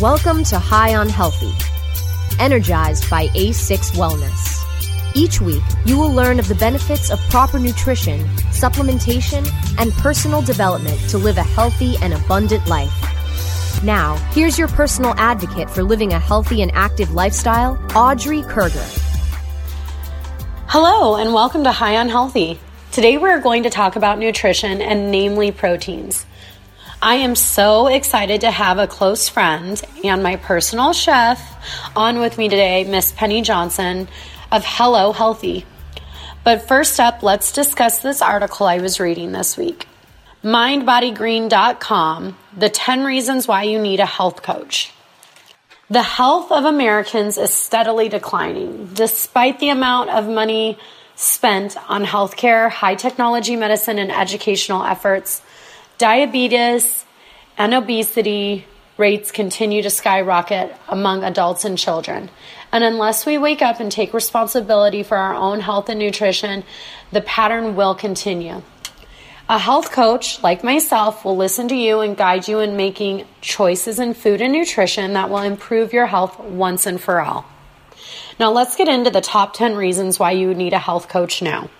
Welcome to High on Healthy, energized by A6 Wellness. Each week, you will learn of the benefits of proper nutrition, supplementation, and personal development to live a healthy and abundant life. Now, here's your personal advocate for living a healthy and active lifestyle, Audrey Kerger. Hello, and welcome to High on Healthy. Today, we're going to talk about nutrition and namely proteins. I am so excited to have a close friend and my personal chef on with me today, Miss Penny Johnson of Hello Healthy. But first up, let's discuss this article I was reading this week. MindBodyGreen.com The 10 Reasons Why You Need a Health Coach. The health of Americans is steadily declining. Despite the amount of money spent on healthcare, high technology medicine, and educational efforts, Diabetes and obesity rates continue to skyrocket among adults and children. And unless we wake up and take responsibility for our own health and nutrition, the pattern will continue. A health coach like myself will listen to you and guide you in making choices in food and nutrition that will improve your health once and for all. Now, let's get into the top 10 reasons why you need a health coach now.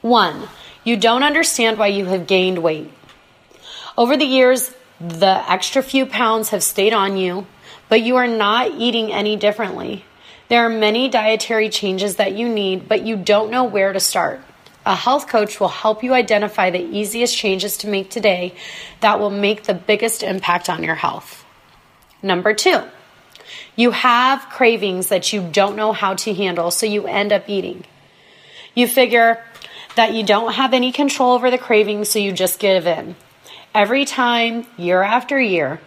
One, you don't understand why you have gained weight. Over the years, the extra few pounds have stayed on you, but you are not eating any differently. There are many dietary changes that you need, but you don't know where to start. A health coach will help you identify the easiest changes to make today that will make the biggest impact on your health. Number two, you have cravings that you don't know how to handle, so you end up eating. You figure that you don't have any control over the cravings, so you just give in every time, year after year.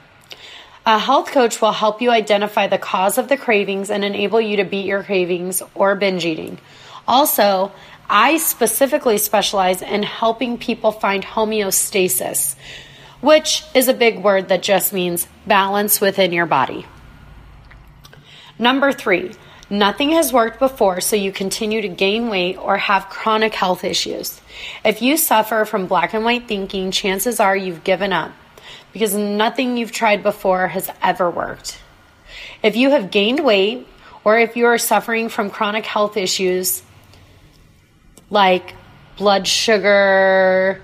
A health coach will help you identify the cause of the cravings and enable you to beat your cravings or binge eating. Also, I specifically specialize in helping people find homeostasis, which is a big word that just means balance within your body. Number three, Nothing has worked before, so you continue to gain weight or have chronic health issues. If you suffer from black and white thinking, chances are you've given up because nothing you've tried before has ever worked. If you have gained weight or if you are suffering from chronic health issues like blood sugar,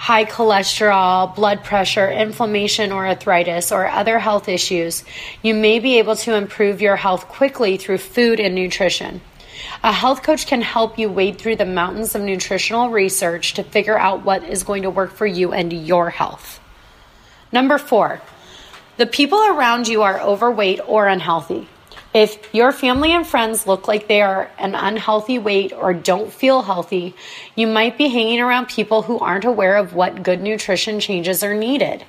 high cholesterol, blood pressure, inflammation, or arthritis, or other health issues, you may be able to improve your health quickly through food and nutrition. A health coach can help you wade through the mountains of nutritional research to figure out what is going to work for you and your health. Number four, the people around you are overweight or unhealthy. If your family and friends look like they are an unhealthy weight or don't feel healthy, you might be hanging around people who aren't aware of what good nutrition changes are needed.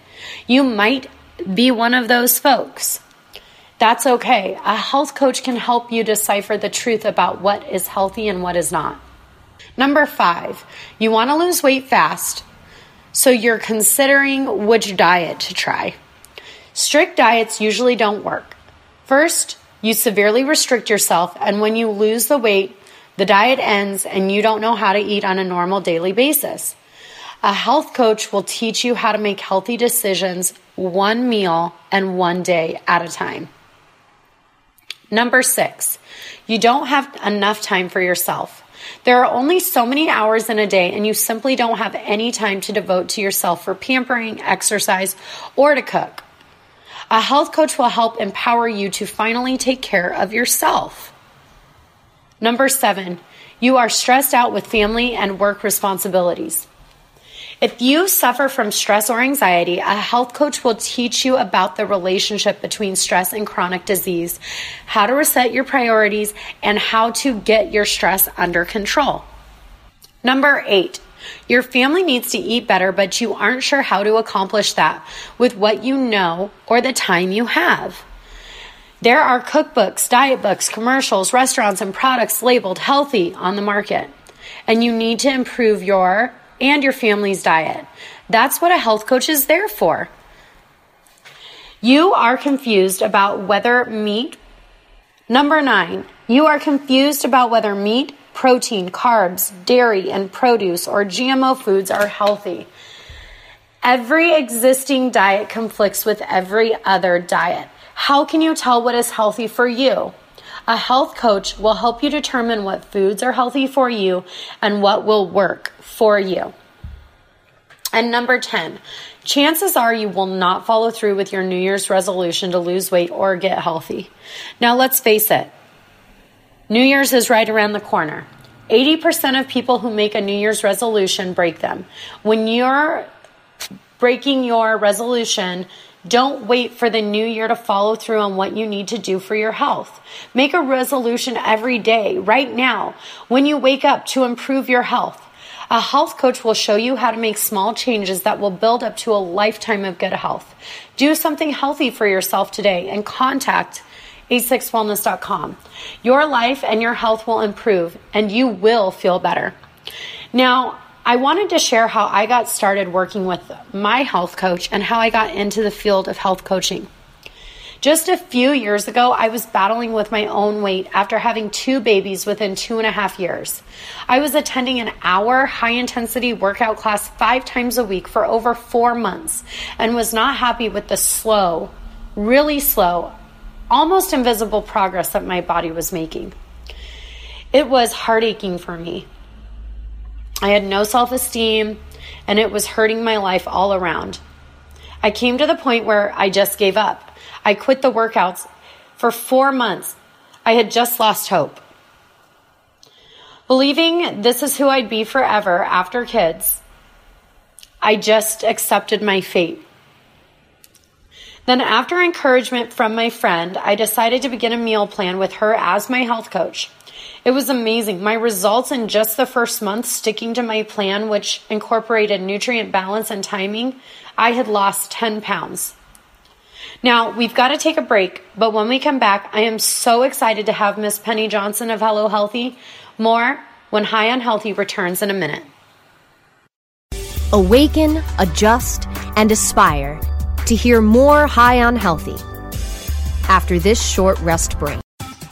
You might be one of those folks. That's okay. A health coach can help you decipher the truth about what is healthy and what is not. Number five, you want to lose weight fast, so you're considering which diet to try. Strict diets usually don't work. First, you severely restrict yourself, and when you lose the weight, the diet ends and you don't know how to eat on a normal daily basis. A health coach will teach you how to make healthy decisions one meal and one day at a time. Number six, you don't have enough time for yourself. There are only so many hours in a day, and you simply don't have any time to devote to yourself for pampering, exercise, or to cook. A health coach will help empower you to finally take care of yourself. Number seven, you are stressed out with family and work responsibilities. If you suffer from stress or anxiety, a health coach will teach you about the relationship between stress and chronic disease, how to reset your priorities, and how to get your stress under control. Number eight, your family needs to eat better, but you aren't sure how to accomplish that with what you know or the time you have. There are cookbooks, diet books, commercials, restaurants, and products labeled healthy on the market. And you need to improve your and your family's diet. That's what a health coach is there for. You are confused about whether meat. Number nine, you are confused about whether meat, protein, carbs, dairy, and produce or GMO foods are healthy. Every existing diet conflicts with every other diet. How can you tell what is healthy for you? A health coach will help you determine what foods are healthy for you and what will work for you. And number 10, chances are you will not follow through with your New Year's resolution to lose weight or get healthy. Now, let's face it, New Year's is right around the corner. 80% of people who make a New Year's resolution break them. When you're breaking your resolution, don't wait for the new year to follow through on what you need to do for your health. Make a resolution every day, right now, when you wake up to improve your health. A health coach will show you how to make small changes that will build up to a lifetime of good health. Do something healthy for yourself today and contact a6wellness.com. Your life and your health will improve and you will feel better. Now, I wanted to share how I got started working with my health coach and how I got into the field of health coaching. Just a few years ago, I was battling with my own weight after having two babies within two and a half years. I was attending an hour high intensity workout class five times a week for over four months and was not happy with the slow, really slow, almost invisible progress that my body was making. It was heart aching for me. I had no self esteem and it was hurting my life all around. I came to the point where I just gave up. I quit the workouts for four months. I had just lost hope. Believing this is who I'd be forever after kids, I just accepted my fate. Then, after encouragement from my friend, I decided to begin a meal plan with her as my health coach. It was amazing. My results in just the first month sticking to my plan, which incorporated nutrient balance and timing, I had lost 10 pounds. Now, we've got to take a break, but when we come back, I am so excited to have Miss Penny Johnson of Hello Healthy. More when High on Healthy returns in a minute. Awaken, adjust, and aspire to hear more High on Healthy after this short rest break.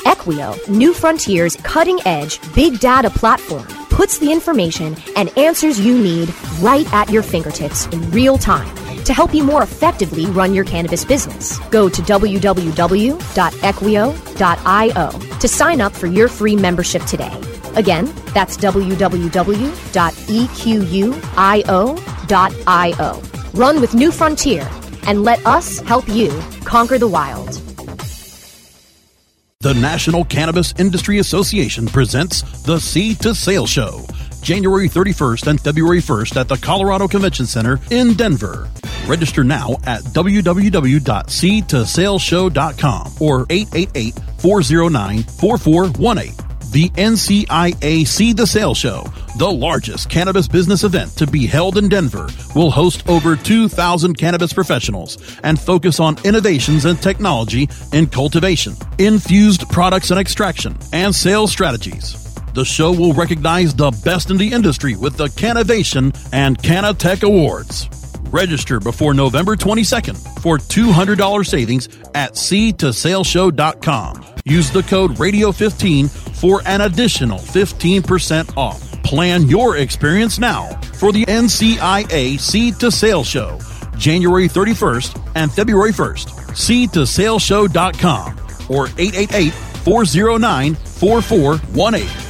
Equio, New Frontier's cutting edge big data platform, puts the information and answers you need right at your fingertips in real time to help you more effectively run your cannabis business. Go to www.equio.io to sign up for your free membership today. Again, that's www.equio.io. Run with New Frontier and let us help you conquer the wild. The National Cannabis Industry Association presents the Seed to Sale Show, January 31st and February 1st at the Colorado Convention Center in Denver. Register now at www.seedtosaleshow.com or 888 409 4418. The NCIA Seed to Sale Show, the largest cannabis business event to be held in Denver, will host over 2,000 cannabis professionals and focus on innovations and technology in cultivation, infused products and extraction, and sales strategies. The show will recognize the best in the industry with the Cannovation and Cannatech Awards. Register before November 22nd for $200 savings at seedtosaleshow.com. Use the code radio15 for an additional 15% off. Plan your experience now for the NCIA Seed to Sale Show, January 31st and February 1st. Seed to Sale Seedtosaleshow.com or 888 409 4418.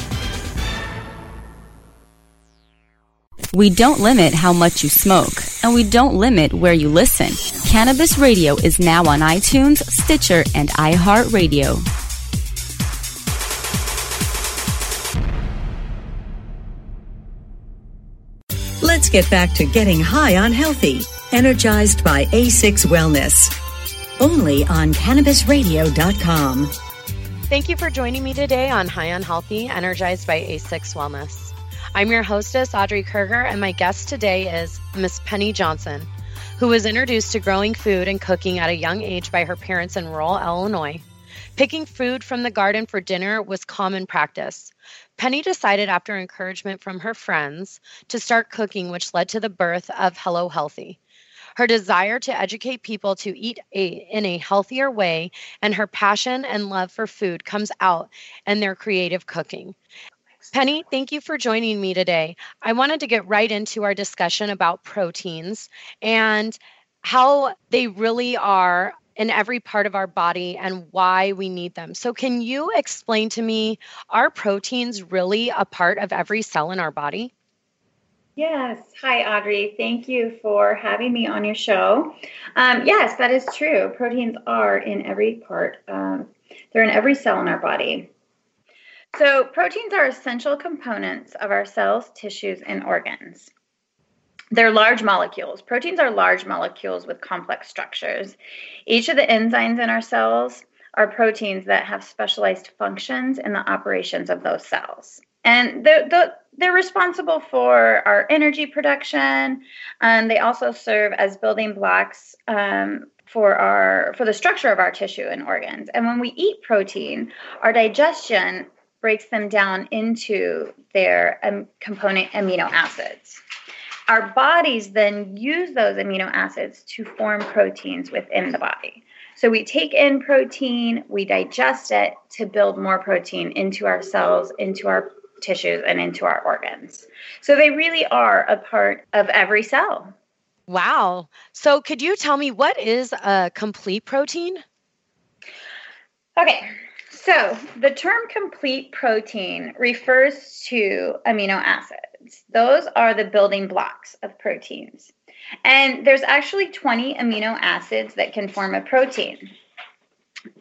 We don't limit how much you smoke, and we don't limit where you listen. Cannabis Radio is now on iTunes, Stitcher, and iHeartRadio. Get back to getting high on healthy, energized by A6 Wellness. Only on CannabisRadio.com. Thank you for joining me today on High on Healthy, energized by A6 Wellness. I'm your hostess, Audrey Kerger, and my guest today is Miss Penny Johnson, who was introduced to growing food and cooking at a young age by her parents in rural Illinois. Picking food from the garden for dinner was common practice. Penny decided, after encouragement from her friends, to start cooking, which led to the birth of Hello Healthy. Her desire to educate people to eat a, in a healthier way and her passion and love for food comes out in their creative cooking. Penny, thank you for joining me today. I wanted to get right into our discussion about proteins and how they really are in every part of our body and why we need them. So, can you explain to me are proteins really a part of every cell in our body? Yes. Hi, Audrey. Thank you for having me on your show. Um, yes, that is true. Proteins are in every part, um, they're in every cell in our body. So, proteins are essential components of our cells, tissues, and organs. They're large molecules. Proteins are large molecules with complex structures. Each of the enzymes in our cells are proteins that have specialized functions in the operations of those cells. And they're, they're responsible for our energy production. and they also serve as building blocks um, for our for the structure of our tissue and organs. And when we eat protein, our digestion breaks them down into their um, component amino acids. Our bodies then use those amino acids to form proteins within the body. So we take in protein, we digest it to build more protein into our cells, into our tissues, and into our organs. So they really are a part of every cell. Wow. So could you tell me what is a complete protein? Okay. So, the term complete protein refers to amino acids. Those are the building blocks of proteins. And there's actually 20 amino acids that can form a protein.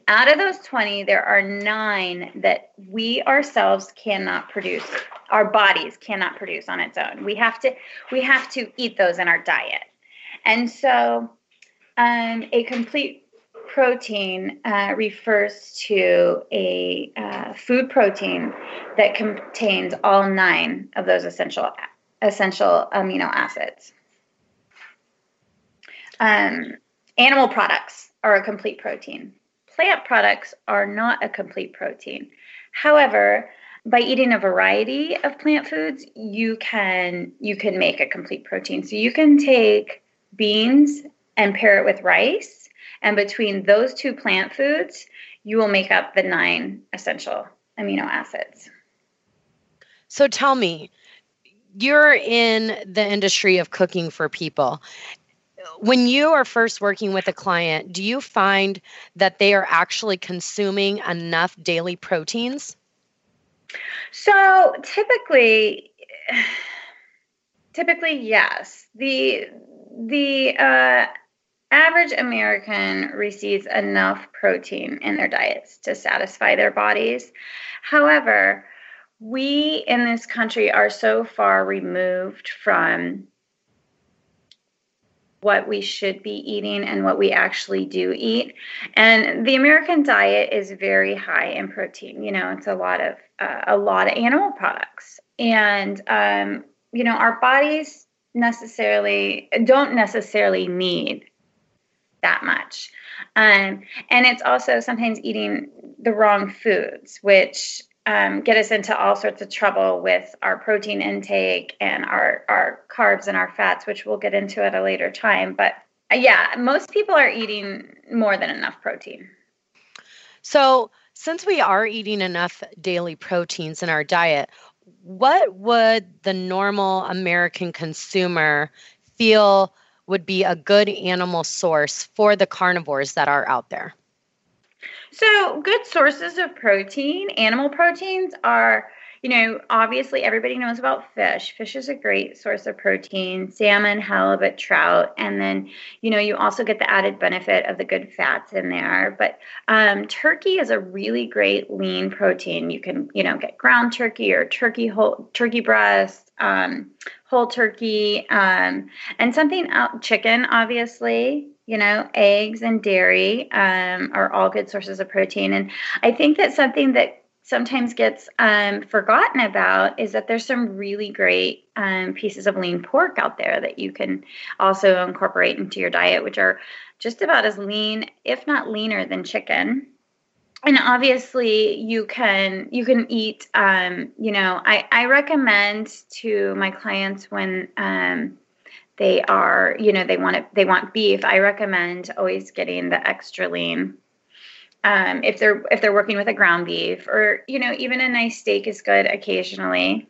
Out of those 20, there are nine that we ourselves cannot produce. Our bodies cannot produce on its own. We have to we have to eat those in our diet. And so um, a complete protein uh, refers to a uh, food protein that contains all nine of those essential essential amino acids. Um, animal products are a complete protein. Plant products are not a complete protein. However, by eating a variety of plant foods, you can you can make a complete protein. So you can take beans and pair it with rice and between those two plant foods, you will make up the nine essential amino acids. So tell me, you're in the industry of cooking for people. When you are first working with a client, do you find that they are actually consuming enough daily proteins? So typically, typically yes. The the uh, average American receives enough protein in their diets to satisfy their bodies. However, we in this country are so far removed from what we should be eating and what we actually do eat. And the American diet is very high in protein. You know, it's a lot of uh, a lot of animal products, and um, you know, our bodies necessarily don't necessarily need that much. Um, and it's also sometimes eating the wrong foods, which um, get us into all sorts of trouble with our protein intake and our, our carbs and our fats, which we'll get into at a later time. But uh, yeah, most people are eating more than enough protein. So, since we are eating enough daily proteins in our diet, what would the normal American consumer feel would be a good animal source for the carnivores that are out there? So, good sources of protein, animal proteins are you know, obviously everybody knows about fish. Fish is a great source of protein, salmon, halibut, trout, and then, you know, you also get the added benefit of the good fats in there. But um, turkey is a really great lean protein. You can, you know, get ground turkey or turkey whole turkey breast, um, whole turkey, um, and something out chicken, obviously you know eggs and dairy um, are all good sources of protein and i think that something that sometimes gets um, forgotten about is that there's some really great um, pieces of lean pork out there that you can also incorporate into your diet, which are just about as lean, if not leaner, than chicken. And obviously, you can you can eat. Um, you know, I I recommend to my clients when um, they are you know they want it they want beef. I recommend always getting the extra lean um, if they're if they're working with a ground beef or you know even a nice steak is good occasionally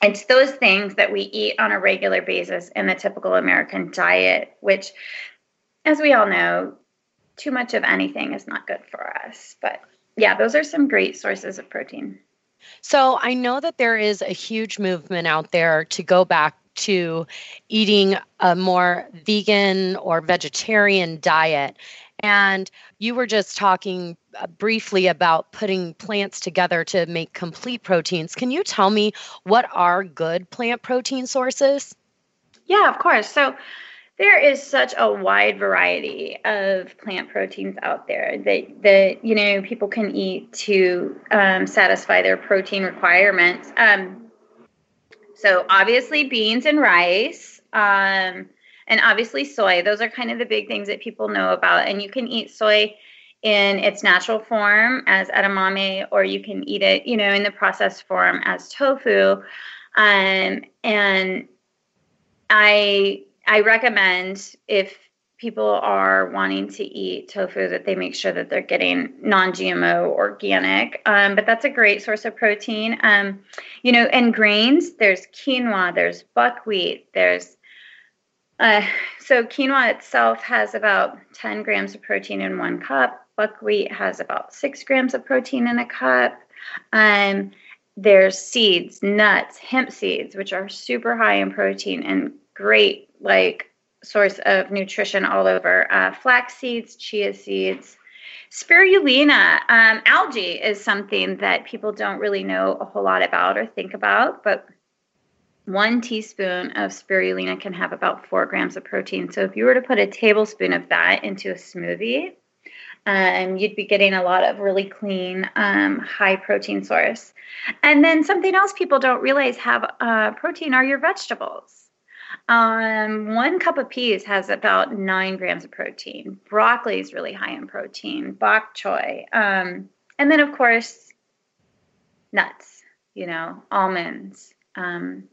it's those things that we eat on a regular basis in the typical american diet which as we all know too much of anything is not good for us but yeah those are some great sources of protein so I know that there is a huge movement out there to go back to eating a more vegan or vegetarian diet. And you were just talking uh, briefly about putting plants together to make complete proteins. Can you tell me what are good plant protein sources? Yeah, of course. So there is such a wide variety of plant proteins out there that that you know people can eat to um, satisfy their protein requirements. Um, so obviously beans and rice. Um, and obviously soy. Those are kind of the big things that people know about. And you can eat soy in its natural form as edamame, or you can eat it, you know, in the processed form as tofu. Um, and I I recommend if people are wanting to eat tofu that they make sure that they're getting non-gmo organic um, but that's a great source of protein um, you know and grains there's quinoa there's buckwheat there's uh, so quinoa itself has about 10 grams of protein in one cup. Buckwheat has about six grams of protein in a cup. Um, there's seeds, nuts, hemp seeds, which are super high in protein and great like source of nutrition all over. Uh, flax seeds, chia seeds, spirulina, um, algae is something that people don't really know a whole lot about or think about, but one teaspoon of spirulina can have about four grams of protein. So if you were to put a tablespoon of that into a smoothie, um, you'd be getting a lot of really clean, um, high protein source. And then something else people don't realize have uh, protein are your vegetables. Um, one cup of peas has about nine grams of protein. Broccoli is really high in protein. Bok choy, um, and then of course nuts. You know, almonds. Um,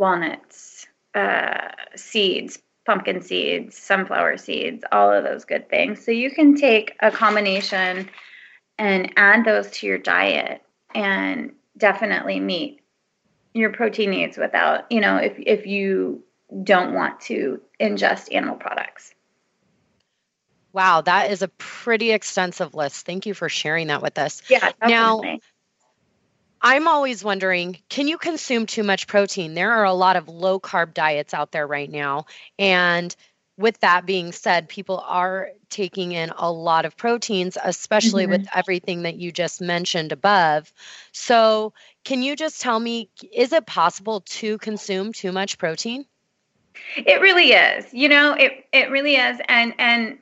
walnuts, uh, seeds, pumpkin seeds, sunflower seeds, all of those good things. So you can take a combination and add those to your diet and definitely meet your protein needs without, you know, if if you don't want to ingest animal products. Wow, that is a pretty extensive list. Thank you for sharing that with us. Yeah, definitely. Now, I'm always wondering can you consume too much protein? There are a lot of low carb diets out there right now. And with that being said, people are taking in a lot of proteins, especially mm-hmm. with everything that you just mentioned above. So, can you just tell me is it possible to consume too much protein? It really is. You know, it it really is and and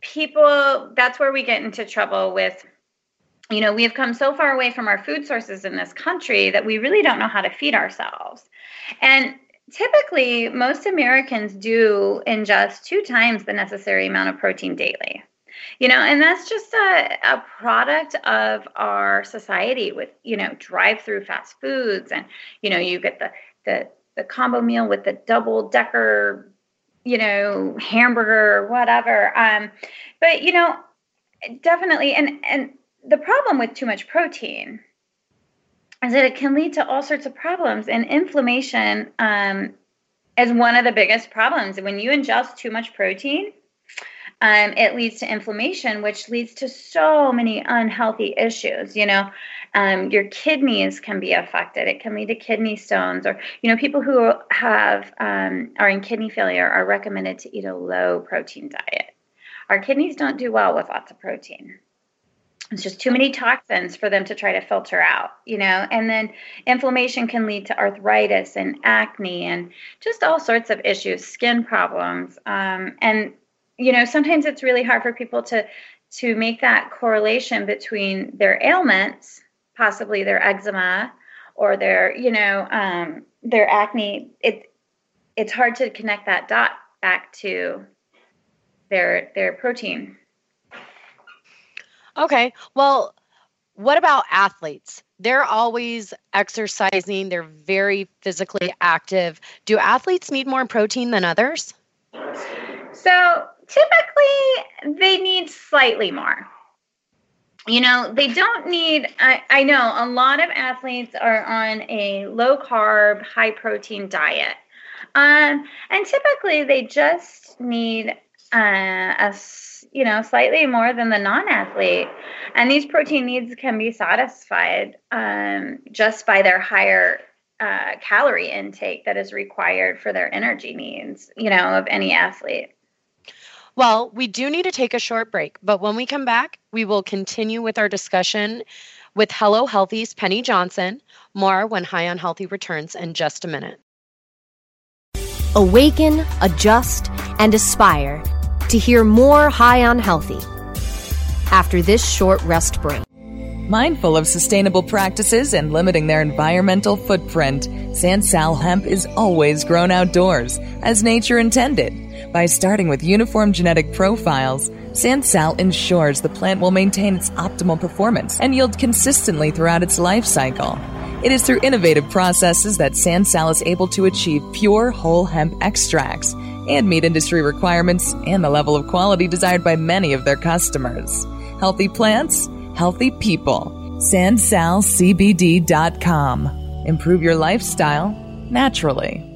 people that's where we get into trouble with you know, we have come so far away from our food sources in this country that we really don't know how to feed ourselves. And typically, most Americans do ingest two times the necessary amount of protein daily. You know, and that's just a, a product of our society with, you know, drive through fast foods and, you know, you get the, the, the combo meal with the double decker, you know, hamburger, whatever. Um, but, you know, definitely, and, and, the problem with too much protein is that it can lead to all sorts of problems and inflammation um, is one of the biggest problems. When you ingest too much protein um, it leads to inflammation which leads to so many unhealthy issues you know? Um, your kidneys can be affected. It can lead to kidney stones or you know people who have um, are in kidney failure are recommended to eat a low protein diet. Our kidneys don't do well with lots of protein it's just too many toxins for them to try to filter out, you know. And then inflammation can lead to arthritis and acne and just all sorts of issues, skin problems. Um, and you know, sometimes it's really hard for people to to make that correlation between their ailments, possibly their eczema or their, you know, um, their acne. It it's hard to connect that dot back to their their protein Okay. Well, what about athletes? They're always exercising, they're very physically active. Do athletes need more protein than others? So typically they need slightly more. You know, they don't need, I, I know a lot of athletes are on a low carb, high protein diet. Um, and typically they just need uh, a you know slightly more than the non-athlete. And these protein needs can be satisfied um, just by their higher uh, calorie intake that is required for their energy needs you know of any athlete. Well we do need to take a short break but when we come back we will continue with our discussion with hello healthy's penny johnson. More when high on healthy returns in just a minute. Awaken, adjust, and aspire to hear more High on Healthy after this short rest break. Mindful of sustainable practices and limiting their environmental footprint, Sansal hemp is always grown outdoors, as nature intended. By starting with uniform genetic profiles, Sansal ensures the plant will maintain its optimal performance and yield consistently throughout its life cycle. It is through innovative processes that Sansal is able to achieve pure whole hemp extracts and meet industry requirements and the level of quality desired by many of their customers. Healthy plants, healthy people. SansalCBD.com. Improve your lifestyle naturally.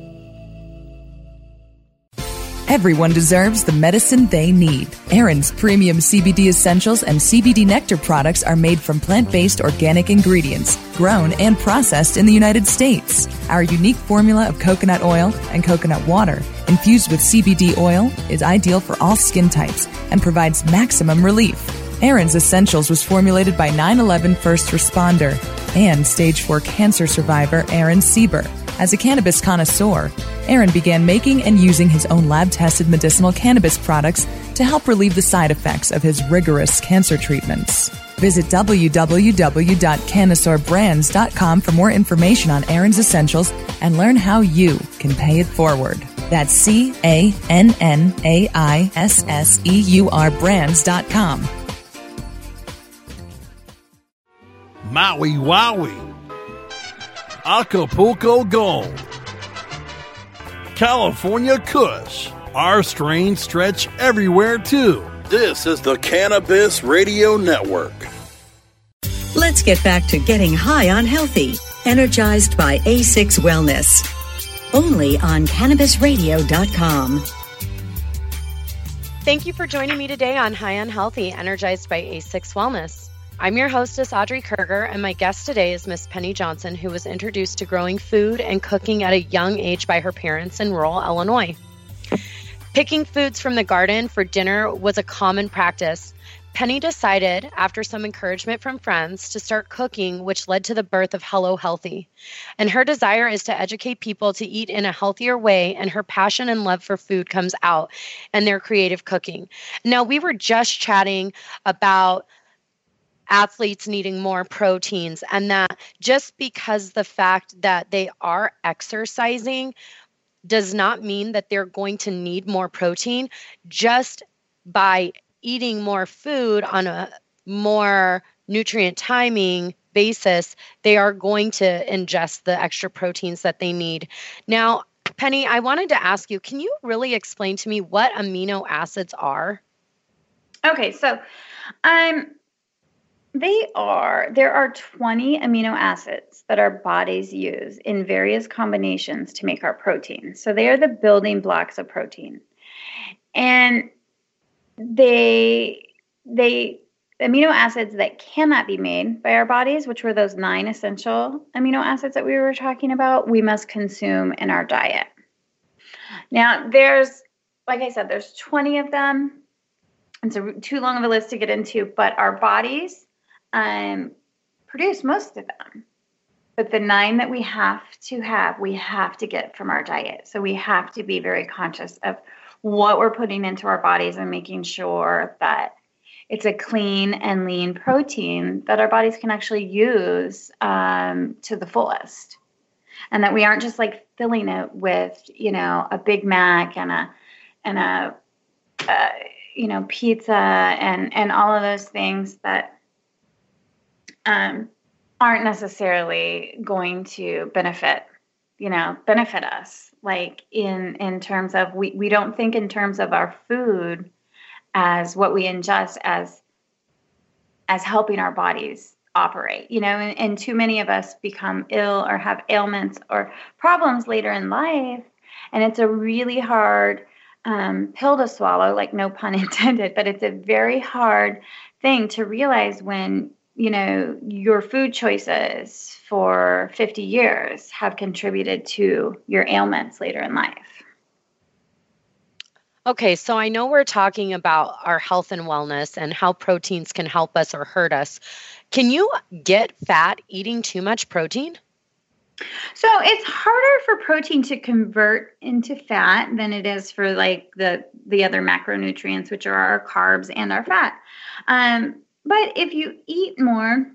Everyone deserves the medicine they need. Aaron's premium CBD essentials and CBD nectar products are made from plant based organic ingredients, grown and processed in the United States. Our unique formula of coconut oil and coconut water, infused with CBD oil, is ideal for all skin types and provides maximum relief. Aaron's Essentials was formulated by 9 11 first responder and stage 4 cancer survivor Aaron Sieber. As a cannabis connoisseur, Aaron began making and using his own lab tested medicinal cannabis products to help relieve the side effects of his rigorous cancer treatments. Visit www.cannaisseurbrands.com for more information on Aaron's Essentials and learn how you can pay it forward. That's C A N N A I S S E U R brands.com. Maui Wowie. Acapulco Gold. California Kush. Our strains stretch everywhere too. This is the Cannabis Radio Network. Let's get back to getting high on healthy. Energized by A6 Wellness. Only on CannabisRadio.com. Thank you for joining me today on High on Healthy, energized by A6 Wellness. I'm your hostess, Audrey Kerger, and my guest today is Miss Penny Johnson, who was introduced to growing food and cooking at a young age by her parents in rural Illinois. Picking foods from the garden for dinner was a common practice. Penny decided, after some encouragement from friends, to start cooking, which led to the birth of Hello Healthy. And her desire is to educate people to eat in a healthier way, and her passion and love for food comes out in their creative cooking. Now, we were just chatting about athletes needing more proteins and that just because the fact that they are exercising does not mean that they're going to need more protein. Just by eating more food on a more nutrient timing basis they are going to ingest the extra proteins that they need. Now penny i wanted to ask you can you really explain to me what amino acids are? Okay so um they are, there are 20 amino acids that our bodies use in various combinations to make our protein. So they are the building blocks of protein. And they, they, amino acids that cannot be made by our bodies, which were those nine essential amino acids that we were talking about, we must consume in our diet. Now, there's, like I said, there's 20 of them. It's a, too long of a list to get into, but our bodies um, produce most of them. But the nine that we have to have, we have to get from our diet. So we have to be very conscious of what we're putting into our bodies and making sure that it's a clean and lean protein that our bodies can actually use um, to the fullest. And that we aren't just like filling it with, you know, a Big Mac and a and a, uh, you know, pizza and and all of those things that um, aren't necessarily going to benefit you know benefit us like in in terms of we, we don't think in terms of our food as what we ingest as as helping our bodies operate you know and, and too many of us become ill or have ailments or problems later in life. And it's a really hard um, pill to swallow like no pun intended but it's a very hard thing to realize when you know your food choices for 50 years have contributed to your ailments later in life Okay, so I know we're talking about our health and wellness and how proteins can help us or hurt us. Can you get fat eating too much protein? So it's harder for protein to convert into fat than it is for like the the other macronutrients, which are our carbs and our fat. Um, but if you eat more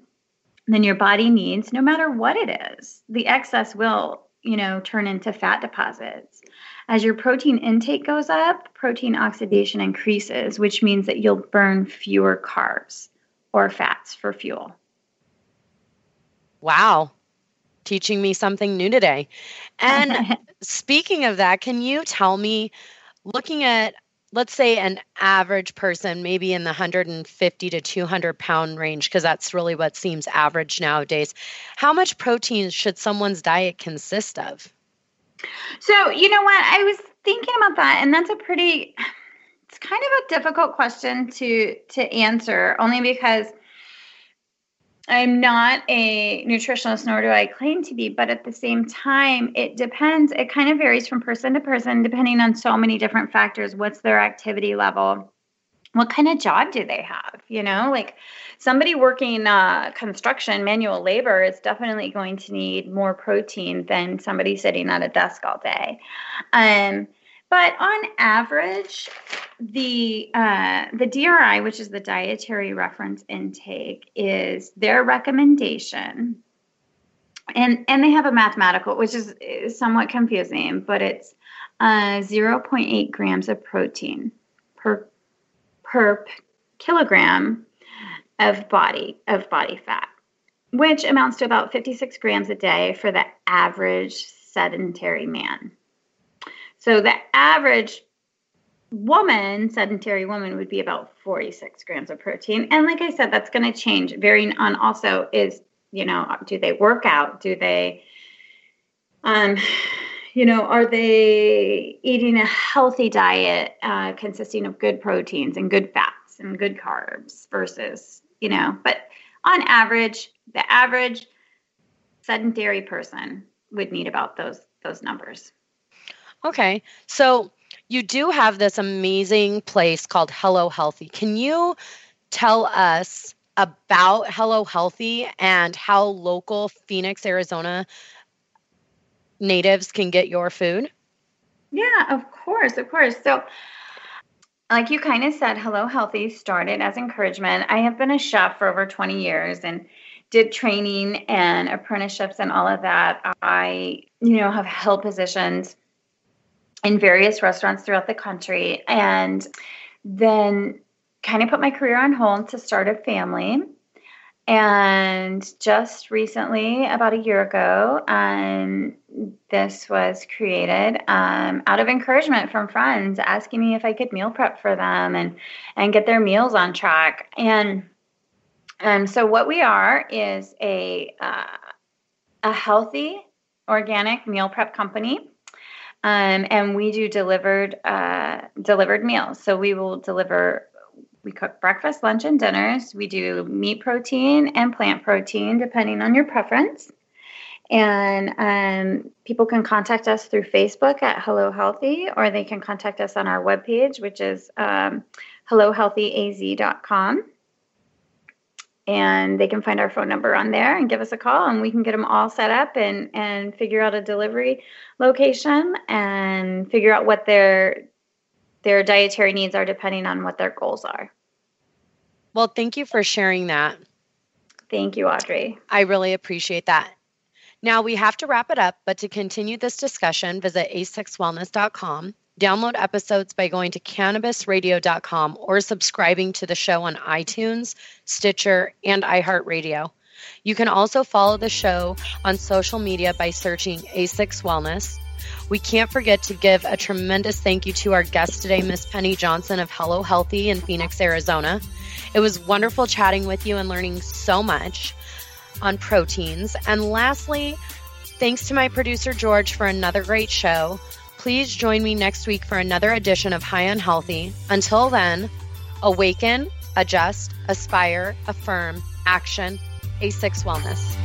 than your body needs, no matter what it is, the excess will, you know, turn into fat deposits. As your protein intake goes up, protein oxidation increases, which means that you'll burn fewer carbs or fats for fuel. Wow. Teaching me something new today. And speaking of that, can you tell me, looking at, let's say, an average person, maybe in the 150 to 200 pound range, because that's really what seems average nowadays, how much protein should someone's diet consist of? So, you know what? I was thinking about that and that's a pretty it's kind of a difficult question to to answer only because I'm not a nutritionist, nor do I claim to be, but at the same time, it depends. It kind of varies from person to person, depending on so many different factors. What's their activity level? What kind of job do they have? You know, like somebody working uh, construction, manual labor is definitely going to need more protein than somebody sitting at a desk all day. Um, but on average, the uh, the DRI, which is the dietary reference intake, is their recommendation, and and they have a mathematical, which is, is somewhat confusing, but it's uh, 0.8 grams of protein per per kilogram of body of body fat, which amounts to about 56 grams a day for the average sedentary man. So the average woman, sedentary woman, would be about 46 grams of protein. And like I said, that's going to change, varying on also is, you know, do they work out? Do they, um, you know, are they eating a healthy diet uh, consisting of good proteins and good fats and good carbs versus you know, but on average, the average sedentary person would need about those those numbers. Okay. So you do have this amazing place called Hello Healthy. Can you tell us about Hello Healthy and how local Phoenix, Arizona natives can get your food? Yeah, of course, of course. So like you kind of said, Hello Healthy started as encouragement. I have been a chef for over 20 years and did training and apprenticeships and all of that. I, you know, have held positions in various restaurants throughout the country and then kind of put my career on hold to start a family. And just recently, about a year ago, um, this was created um, out of encouragement from friends asking me if I could meal prep for them and and get their meals on track. And and so what we are is a uh, a healthy organic meal prep company. Um, and we do delivered uh, delivered meals. So we will deliver we cook breakfast, lunch, and dinners. We do meat protein and plant protein, depending on your preference. And um, people can contact us through Facebook at Hello Healthy, or they can contact us on our webpage, which is um, HelloHealthyAZ.com. And they can find our phone number on there and give us a call, and we can get them all set up and, and figure out a delivery location and figure out what their their dietary needs are depending on what their goals are. Well, thank you for sharing that. Thank you, Audrey. I really appreciate that. Now we have to wrap it up, but to continue this discussion, visit a6wellness.com. Download episodes by going to cannabisradio.com or subscribing to the show on iTunes, Stitcher, and iHeartRadio. You can also follow the show on social media by searching A6 Wellness We can't forget to give a tremendous thank you to our guest today, Miss Penny Johnson of Hello Healthy in Phoenix, Arizona. It was wonderful chatting with you and learning so much on proteins. And lastly, thanks to my producer, George, for another great show. Please join me next week for another edition of High on Healthy. Until then, awaken, adjust, aspire, affirm, action, A6 Wellness.